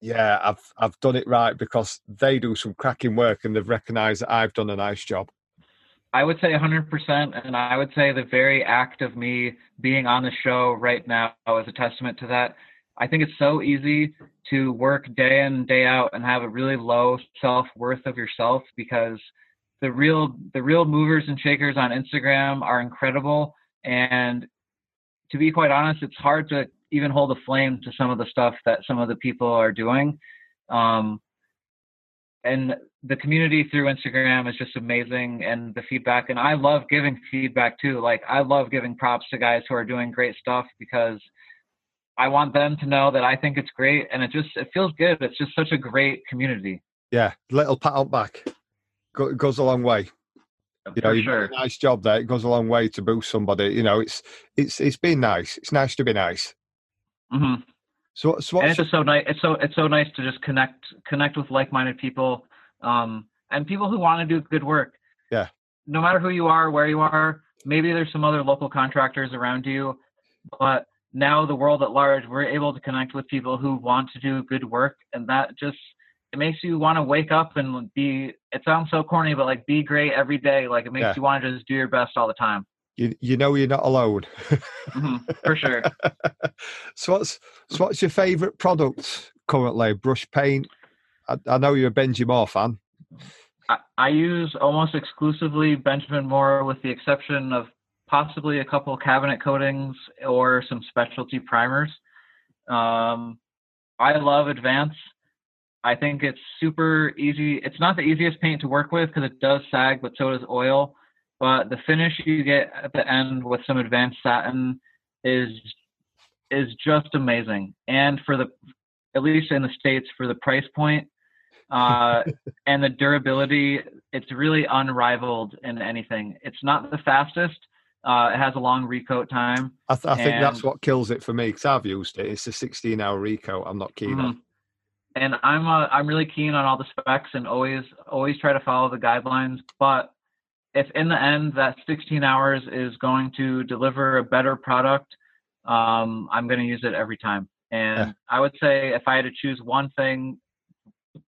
yeah, I've I've done it right because they do some cracking work and they've recognised that I've done a nice job. I would say 100%, and I would say the very act of me being on the show right now is a testament to that. I think it's so easy to work day in day out and have a really low self worth of yourself because the real the real movers and shakers on Instagram are incredible and to be quite honest it's hard to even hold a flame to some of the stuff that some of the people are doing um, and the community through Instagram is just amazing and the feedback and I love giving feedback too like I love giving props to guys who are doing great stuff because I want them to know that I think it's great, and it just it feels good. It's just such a great community. Yeah, little pat on back Go, goes a long way. You know, you sure. a nice job there. It goes a long way to boost somebody. You know, it's it's it's been nice. It's nice to be nice. Mm-hmm. So, so and it's just so nice. It's so it's so nice to just connect connect with like minded people, um, and people who want to do good work. Yeah. No matter who you are, where you are, maybe there's some other local contractors around you, but now the world at large, we're able to connect with people who want to do good work, and that just it makes you want to wake up and be. It sounds so corny, but like be great every day. Like it makes yeah. you want to just do your best all the time. You you know you're not alone. mm-hmm, for sure. (laughs) so what's so what's your favourite product currently? Brush paint. I, I know you're a Benjamin Moore fan. I, I use almost exclusively Benjamin Moore, with the exception of possibly a couple cabinet coatings or some specialty primers. Um, I love Advance. I think it's super easy. It's not the easiest paint to work with because it does sag, but so does oil. But the finish you get at the end with some advanced satin is is just amazing. And for the at least in the states for the price point uh, (laughs) and the durability, it's really unrivaled in anything. It's not the fastest, uh, it has a long recoat time. I, th- I think that's what kills it for me because I've used it. It's a 16 hour recoat. I'm not keen mm-hmm. on. And I'm uh, I'm really keen on all the specs and always always try to follow the guidelines. But if in the end that 16 hours is going to deliver a better product, um, I'm going to use it every time. And yeah. I would say if I had to choose one thing,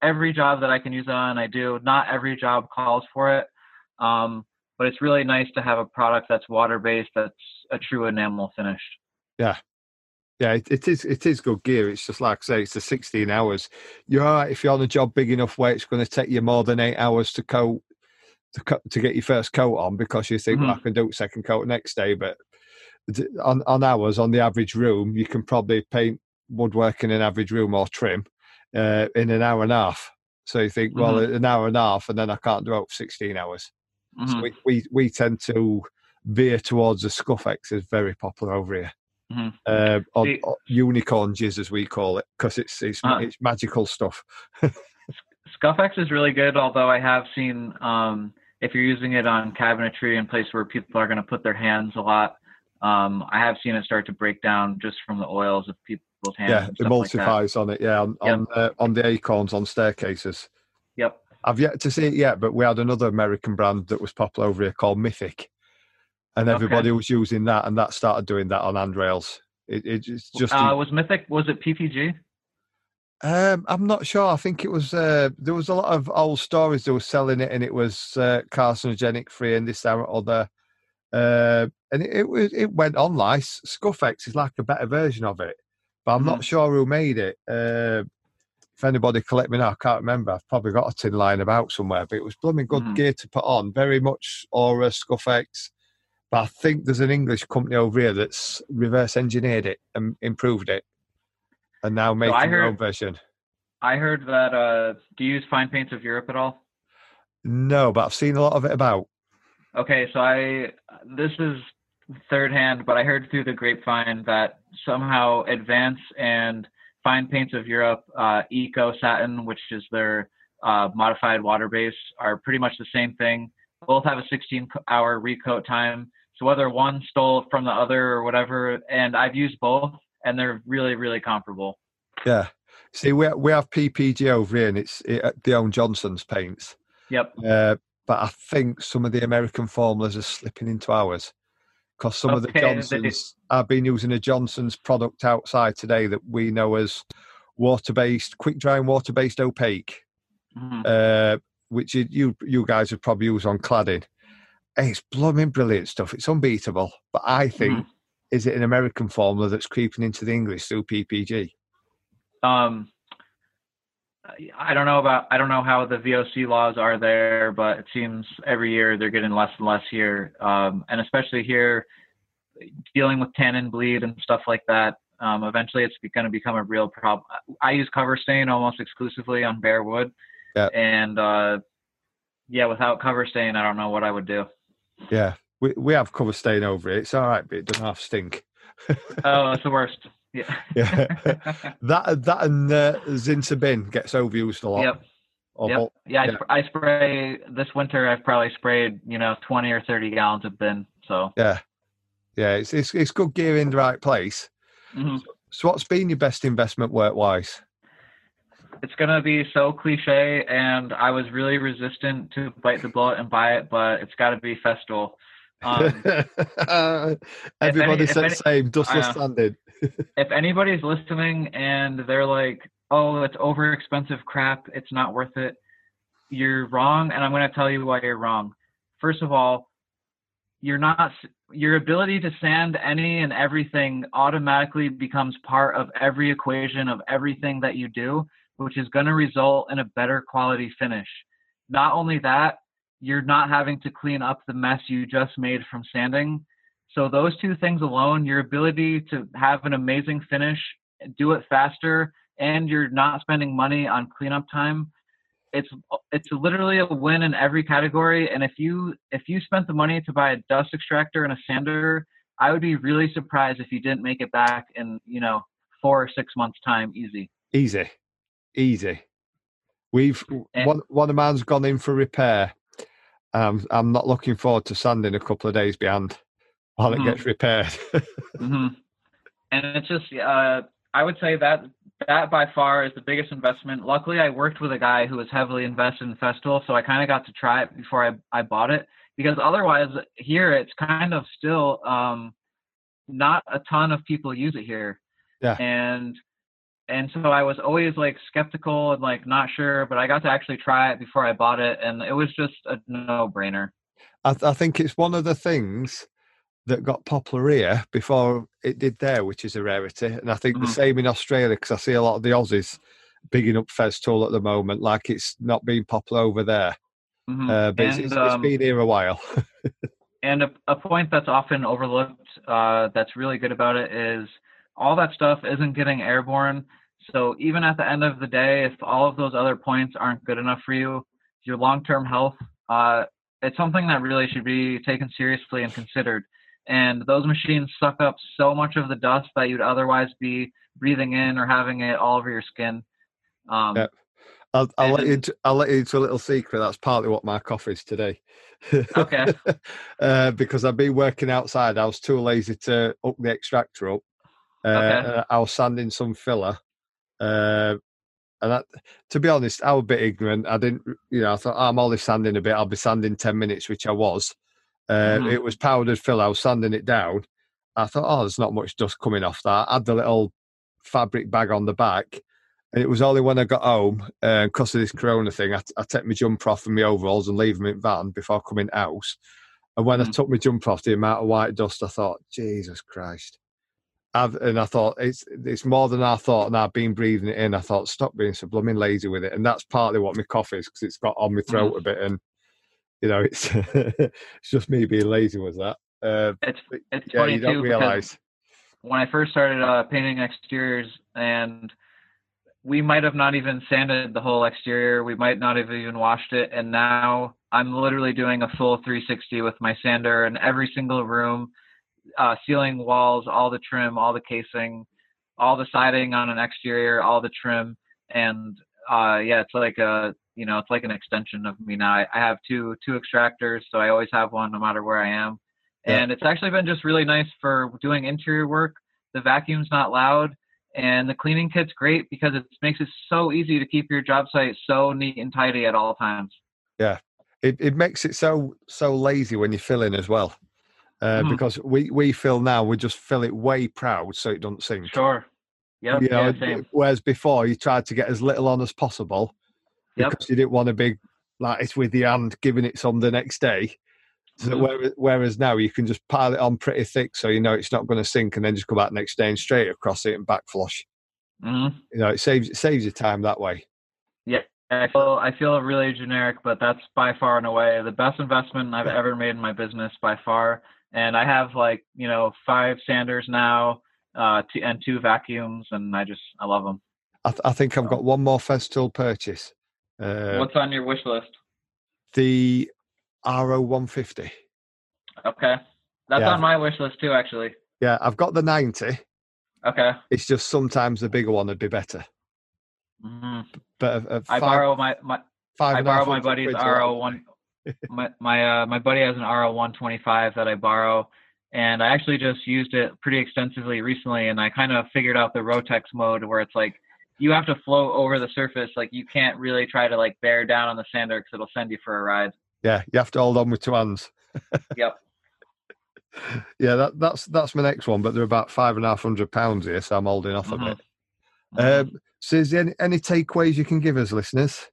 every job that I can use on, I do. Not every job calls for it. Um, but it's really nice to have a product that's water based that's a true enamel finish yeah yeah it, it is it is good gear it's just like i say it's the 16 hours you're right if you're on a job big enough where it's going to take you more than eight hours to coat to, to get your first coat on because you think mm-hmm. well, i can do second coat next day but on, on hours on the average room you can probably paint woodwork in an average room or trim uh, in an hour and a half so you think well mm-hmm. an hour and a half and then i can't do it for 16 hours Mm-hmm. So we, we, we tend to veer towards the Scuff-X is very popular over here. Mm-hmm. Uh, on, See, on unicorn jizz as we call it because it's it's, uh, it's magical stuff. (laughs) Scuff-X is really good, although I have seen um, if you're using it on cabinetry in place where people are going to put their hands a lot, um, I have seen it start to break down just from the oils of people's hands. Yeah, emulsifies like on it. Yeah, on yep. on, uh, on the acorns on staircases. Yep. I've yet to see it yet, but we had another American brand that was popular over here called Mythic, and everybody okay. was using that, and that started doing that on handrails. It, it, it's just uh, was Mythic. Was it PPG? Um, I'm not sure. I think it was. Uh, there was a lot of old stories they were selling it, and it was uh, carcinogenic free and this that or other. Uh, and it, it was it went on like Scuff-X is like a better version of it, but I'm mm-hmm. not sure who made it. Uh, if anybody collect me now, I can't remember. I've probably got a tin lying about somewhere, but it was blooming good mm. gear to put on. Very much Aura, Scuff-X. But I think there's an English company over here that's reverse engineered it and improved it and now making so their own version. I heard that, uh, do you use Fine Paints of Europe at all? No, but I've seen a lot of it about. Okay, so I, this is third hand, but I heard through the grapevine that somehow Advance and Fine Paints of Europe, uh, Eco Satin, which is their uh, modified water base, are pretty much the same thing. Both have a 16 hour recoat time. So whether one stole from the other or whatever, and I've used both, and they're really, really comparable. Yeah. See, we we have PPG over here, and it's it, the own Johnstone's paints. Yep. Uh, but I think some of the American formulas are slipping into ours because some okay, of the (laughs) Johnstones I've been using a Johnstone's product outside today that we know as water based, quick drying water based opaque, mm-hmm. uh, which you you guys would probably use on cladding. it's blooming brilliant stuff. It's unbeatable. But I think mm-hmm. Is it an American formula that's creeping into the English through PPG? Um, I don't know about I don't know how the VOC laws are there, but it seems every year they're getting less and less here, um, and especially here, dealing with tannin bleed and stuff like that. Um, eventually, it's going to become a real problem. I use cover stain almost exclusively on bare wood, yeah. and uh, yeah, without cover stain, I don't know what I would do. Yeah, we we have cover stain over it. It's all right, but it doesn't have stink. oh, that's the (laughs) worst. Yeah. yeah. (laughs) that that and uh, Zinsser BIN gets overused a lot. Yep. yep. Yeah, yeah. I, I, spray this winter. I've probably sprayed you know twenty or thirty gallons of BIN. So yeah, yeah, it's it's, it's good gear in the right place. Mm-hmm. So, so, what's been your best investment work wise? It's gonna be so cliche, and I was really resistant to bite the bullet and buy it, but it's got to be Festool. Um, (laughs) Everybody said the same, dustless (laughs) sanding. if anybody's listening and they're like, "Oh, it's over expensive crap. It's not worth it," you're wrong, and I'm going to tell you why you're wrong. First of all, you're not your ability to sand any and everything automatically becomes part of every equation of everything that you do, which is going to result in a better quality finish. Not only that, you're not having to clean up the mess you just made from sanding. So those two things alone, your ability to have an amazing finish, do it faster, and you're not spending money on cleanup time, it's it's literally a win in every category. And if you if you spent the money to buy a dust extractor and a sander, I would be really surprised if you didn't make it back in you know four or six months time easy. Easy, easy. We've and, one one of mine's gone in for repair. Um, I'm not looking forward to sanding a couple of days behind while mm-hmm. it gets repaired. (laughs) mm-hmm. And it's just, uh, I would say that that by far is the biggest investment. Luckily, I worked with a guy who was heavily invested in Festool, so I kind of got to try it before I, I bought it. Because otherwise, here it's kind of still um, not a ton of people use it here. Yeah. And and so I was always like skeptical and like not sure, but I got to actually try it before I bought it, and it was just a no brainer. I, th- I think it's one of the things that got popular here before it did there, which is a rarity. And I think mm-hmm. the same in Australia because I see a lot of the Aussies bigging up Festool at the moment, like it's not being popular over there. Mm-hmm. Uh, but and, it's, it's, um, been here a while. (laughs) and a, a, point that's often overlooked uh, that's really good about it is all that stuff isn't getting airborne. So even at the end of the day, if all of those other points aren't good enough for you, your long-term health, uh, it's something that really should be taken seriously and considered and those machines suck up so much of the dust that you'd otherwise be breathing in or having it all over your skin. Um, yeah. I'll, I'll let you. I'll let you into a little secret. That's partly what my coffee is today. Okay. (laughs) uh, because I've been working outside. I was too lazy to hook the extractor up. Uh, okay. I was sanding some filler, uh, and that, to be honest, I was a bit ignorant. I didn't, you know, I thought oh, I'm only sanding a bit. I'll be sanding ten minutes, which I was. Uh, mm-hmm. It was powdered fill. I was sanding it down. I thought, oh, there's not much dust coming off that. I had the little fabric bag on the back. And it was only when I got home, and because uh, of this corona thing, I, I take my jumper off and my overalls and leave them in the van before coming out. And when mm-hmm. I took my jumper off, the amount of white dust, I thought, Jesus Christ. I've, and I thought it's it's more than I thought, and I've been breathing it in. I thought, stop being so blooming lazy with it, and that's partly what my cough is because it's got on my throat mm. a bit, and you know, (laughs) it's it's just me being lazy. Was that? Uh, it's it's yeah, funny you don't too realize. When I first started uh, painting exteriors, and we might have not even sanded the whole exterior, we might not have even washed it, and now I'm literally doing a full 360 with my sander in every single room, uh, ceiling, walls, all the trim, all the casing, all the siding on an exterior, all the trim, and uh, yeah, it's like a you know, it's like an extension of me now. I, I have two two extractors, so I always have one no matter where I am. Yeah. And it's actually been just really nice for doing interior work. The vacuum's not loud, and the cleaning kit's great because it makes it so easy to keep your job site so neat and tidy at all times. Yeah, it it makes it so so lazy when you fill in as well. Uh, mm. Because we we fill now, we just fill it way proud so it doesn't sink. Sure. Yep. You know, yeah, whereas before you tried to get as little on as possible yep. because you didn't want to be like it's with your hand giving it some the next day. So mm-hmm. whereas, whereas now you can just pile it on pretty thick, so you know it's not going to sink, and then just go back next day and straight across it and back flush. Mm-hmm. You know, it saves it saves you time that way. Yeah, I feel I feel really generic, but that's by far and away the best investment I've ever made in my business by far. And I have like you know five sanders now, uh, two, and two vacuums, and I just I love them. I, th- I think I've got one more Festool purchase. Uh, What's on your wish list? The RO 150. Okay. That's yeah. on my wish list too, actually. Yeah, I've got the 90. Okay. It's just sometimes the bigger one would be better. Mm-hmm. But a, a five, I borrow my, my I borrow my buddy's RO one. My my uh, my buddy has an RO 125 that I borrow, and I actually just used it pretty extensively recently, and I kind of figured out the Rotex mode where it's like you have to float over the surface. Like you can't really try to like bear down on the sander because it'll send you for a ride. Yeah, you have to hold on with two hands. (laughs) yep. yeah, that, that's that's my next one, but they're about five and a half hundred pounds here, so I'm holding off mm-hmm. a bit. Mm-hmm. Um, so, is there any, any takeaways you can give us, listeners?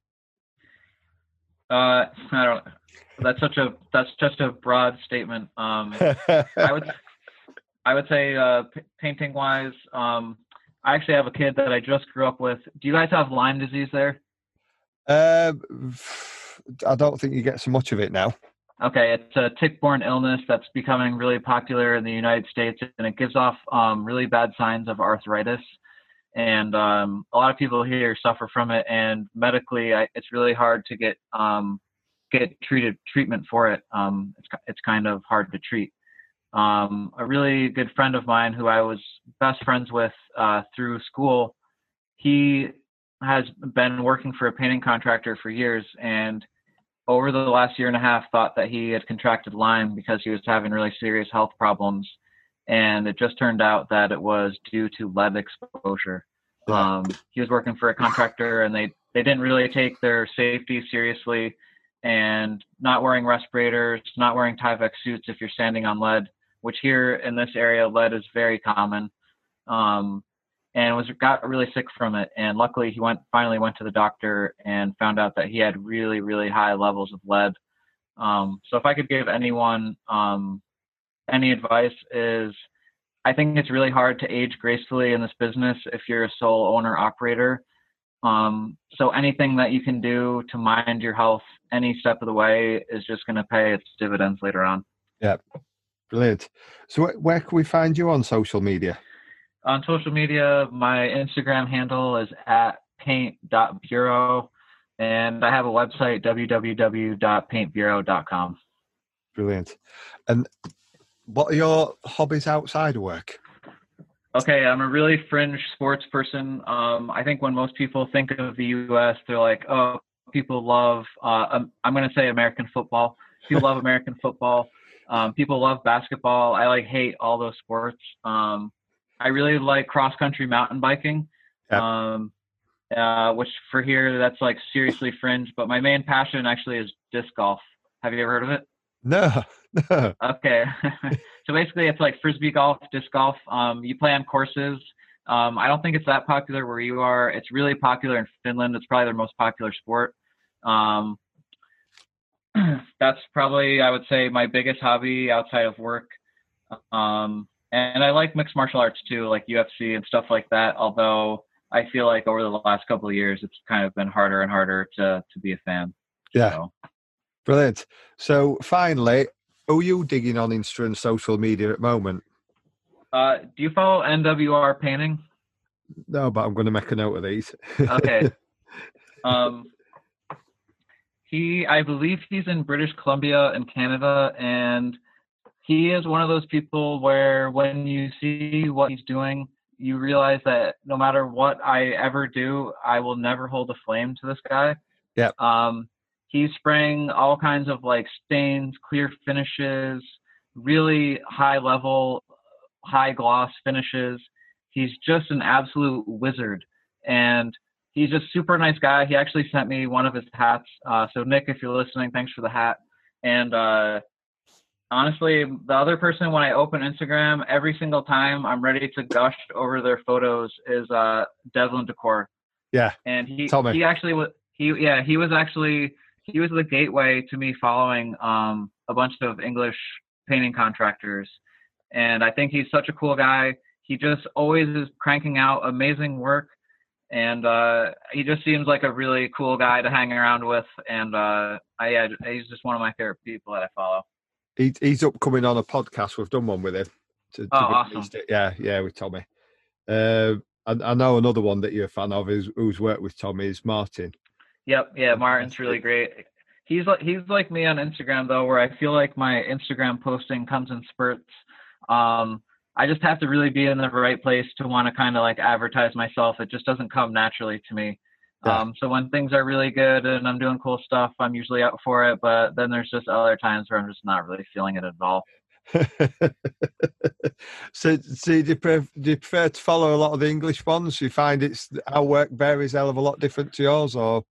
Uh, I don't. That's such a that's just a broad statement. Um, I would (laughs) I would say uh, p- painting wise, um, I actually have a kid that I just grew up with. Do you guys have Lyme disease there? Uh, I don't think you get so much of it now. Okay, it's a tick-borne illness that's becoming really popular in the United States, and it gives off um, really bad signs of arthritis. And um, a lot of people here suffer from it, and medically, I, it's really hard to get um, get treated treatment for it. Um, it's it's kind of hard to treat. Um, a really good friend of mine who I was best friends with uh, through school, he has been working for a painting contractor for years, and over the last year and a half thought that he had contracted Lyme because he was having really serious health problems. And it just turned out that it was due to lead exposure. Um, he was working for a contractor and they, they didn't really take their safety seriously and not wearing respirators, not wearing Tyvek suits if you're standing on lead, which here in this area, lead is very common. Um, and was got really sick from it. And luckily, he went finally went to the doctor and found out that he had really really high levels of lead. Um, so if I could give anyone um, any advice is I think it's really hard to age gracefully in this business if you're a sole owner operator. Um, so anything that you can do to mind your health any step of the way is just going to pay its dividends later on. Yeah, brilliant. So where can we find you on social media? on social media, my Instagram handle is at paint.bureau, and I have a website, www.paintbureau.com. Brilliant. And what are your hobbies outside of work? Okay, I'm a really fringe sports person. Um, I think when most people think of the U.S., they're like, oh, people love, uh, um, I'm going to say American football. People love (laughs) American football. Um, people love basketball. I like hate all those sports. Um, I really like cross country mountain biking. Um, uh, which for here that's like seriously fringe. But my main passion actually is disc golf. Have you ever heard of it? No. (laughs) no. Okay. (laughs) so basically, it's like frisbee golf, disc golf. Um, you play on courses. Um, I don't think it's that popular where you are. It's really popular in Finland. It's probably their most popular sport. Um, (clears throat) that's probably I would say my biggest hobby outside of work. Um, and I like mixed martial arts too, like UFC and stuff like that. Although I feel like over the last couple of years, it's kind of been harder and harder to to be a fan. Yeah, so. Brilliant. So finally, who are you digging on Insta and social media at the moment? Uh, do you follow NWR Painting? No, but I'm going to make a note of these. okay. (laughs) Um, he, I believe he's in British Columbia and Canada, and he is one of those people where when you see what he's doing, you realize that no matter what I ever do, I will never hold a flame to this guy. Yeah. Um, he's spraying all kinds of like stains, clear finishes, really high level, high gloss finishes. He's just an absolute wizard. And he's just super nice guy. He actually sent me one of his hats. Uh, so Nick, if you're listening, thanks for the hat. And uh, honestly, the other person when I open Instagram, every single time I'm ready to gush over their photos is uh Devlin Decor. Yeah. And he he actually was he yeah, he was actually he was the gateway to me following um a bunch of English painting contractors. And I think he's such a cool guy. He just always is cranking out amazing work and uh, he just seems like a really cool guy to hang around with. And uh, I, yeah, he's just one of my favorite people that I follow he, he's upcoming on a podcast. We've done one with him. To, to oh, awesome. Yeah, yeah, with Tommy. Uh, I, I, know another one that you're a fan of is who's worked with Tommy is Martin. Yep, yeah, Martin's really great. He's like he's like me on Instagram though, where I feel like my Instagram posting comes in spurts. Um, I just have to really be in the right place to want to kind of like advertise myself. It just doesn't come naturally to me. Yeah. Um, so when things are really good and I'm doing cool stuff, I'm usually up for it. But then there's just other times where I'm just not really feeling it at all. (laughs) so, so do you, prefer, do you prefer to follow a lot of the English ones? You find it's our work varies a hell of a lot different to yours, or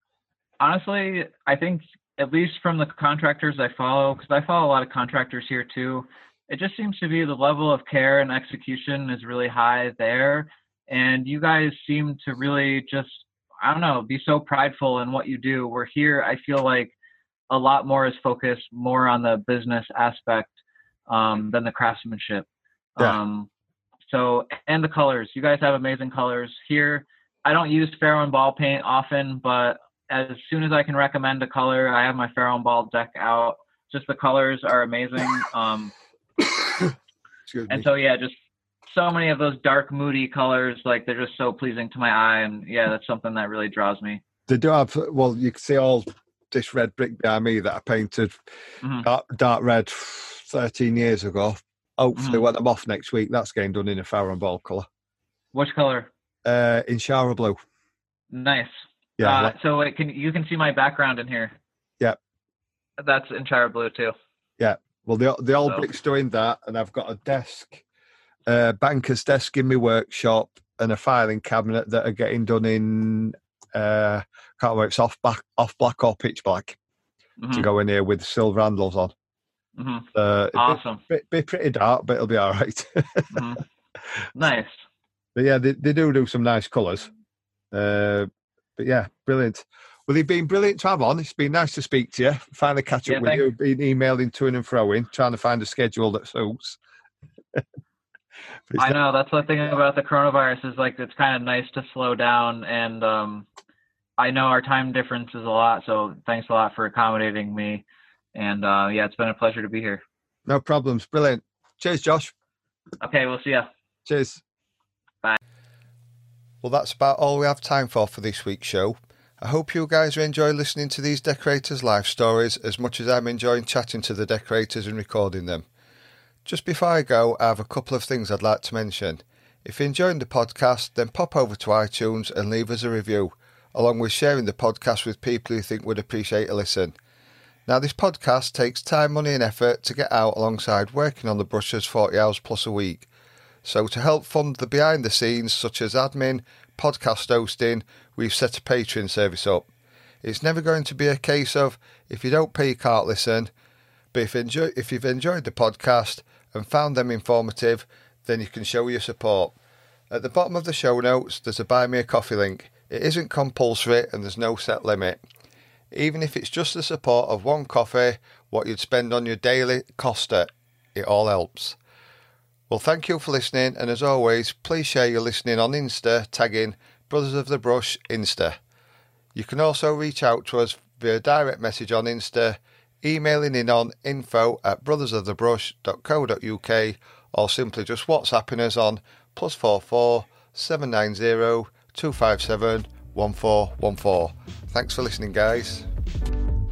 honestly, I think at least from the contractors I follow, because I follow a lot of contractors here too, it just seems to be the level of care and execution is really high there. And you guys seem to really just, I don't know, be so prideful in what you do. We're here, I feel like a lot more is focused more on the business aspect um, than the craftsmanship. Yeah. Um, so, and the colors. You guys have amazing colors here. I don't use Farrow ball paint often, but as soon as I can recommend a color, I have my Farrow ball deck out. Just the colors are amazing. Um, and so yeah, just so many of those dark, moody colors, like they're just so pleasing to my eye, and yeah, that's something that really draws me. They do have well, you can see all this red brick behind me that I painted mm-hmm. dark, dark, red 13 years ago. Hopefully, mm-hmm. when I'm off next week, that's getting done in a Farrow ball colour. Which colour? Uh, Inchyra Blue. Nice. Yeah. Uh, so wait, can you can see my background in here? Yeah. That's Inchyra Blue too. Yeah. Well, the the old so. brick's doing that, and I've got a desk, uh, banker's desk in my workshop, and a filing cabinet that are getting done in uh, can't remember it's off black, off black or pitch black mm-hmm. to go in here with silver handles on. Mm-hmm. Uh, awesome. Be, be, pretty dark, but it'll be all right. mm-hmm. (laughs) Nice. But yeah, they, they do do some nice colours. Uh, but yeah, brilliant. Well, you've been brilliant to have on. It's been nice to speak to you. Finally catch up yeah, with you. Been emailing to and fro in, trying to find a schedule that suits. (laughs) I know that's the thing about the coronavirus is like it's kind of nice to slow down, and um, I know our time difference is a lot. So thanks a lot for accommodating me, and uh, yeah, it's been a pleasure to be here. No problems. Brilliant. Cheers, Josh. Okay, we'll see ya. Cheers. Well, that's about all we have time for for this week's show. I hope you guys enjoying listening to these decorators' life stories as much as I'm enjoying chatting to the decorators and recording them. Just before I go, I have a couple of things I'd like to mention. If you're enjoying the podcast, then pop over to iTunes and leave us a review, along with sharing the podcast with people you think would appreciate a listen. Now, this podcast takes time, money, and effort to get out alongside working on the brushes 40 hours plus a week. So, to help fund the behind the scenes, such as admin, podcast hosting, we've set a Patreon service up. It's never going to be a case of if you don't pay, you can't listen. But if, enjoy, if you've enjoyed the podcast and found them informative, then you can show your support. At the bottom of the show notes, there's a Buy Me a Coffee link. It isn't compulsory and there's no set limit. Even if it's just the support of one coffee, what you'd spend on your daily Costa, it all helps. Well, thank you for listening, and as always, please share your listening on Insta, tagging Brothers of the Brush Insta. You can also reach out to us via direct message on Insta, emailing in on info at brothersofthebrush.co.uk, or simply just WhatsApping us on plus four four seven nine zero two five seven one four one four. Thanks for listening, guys.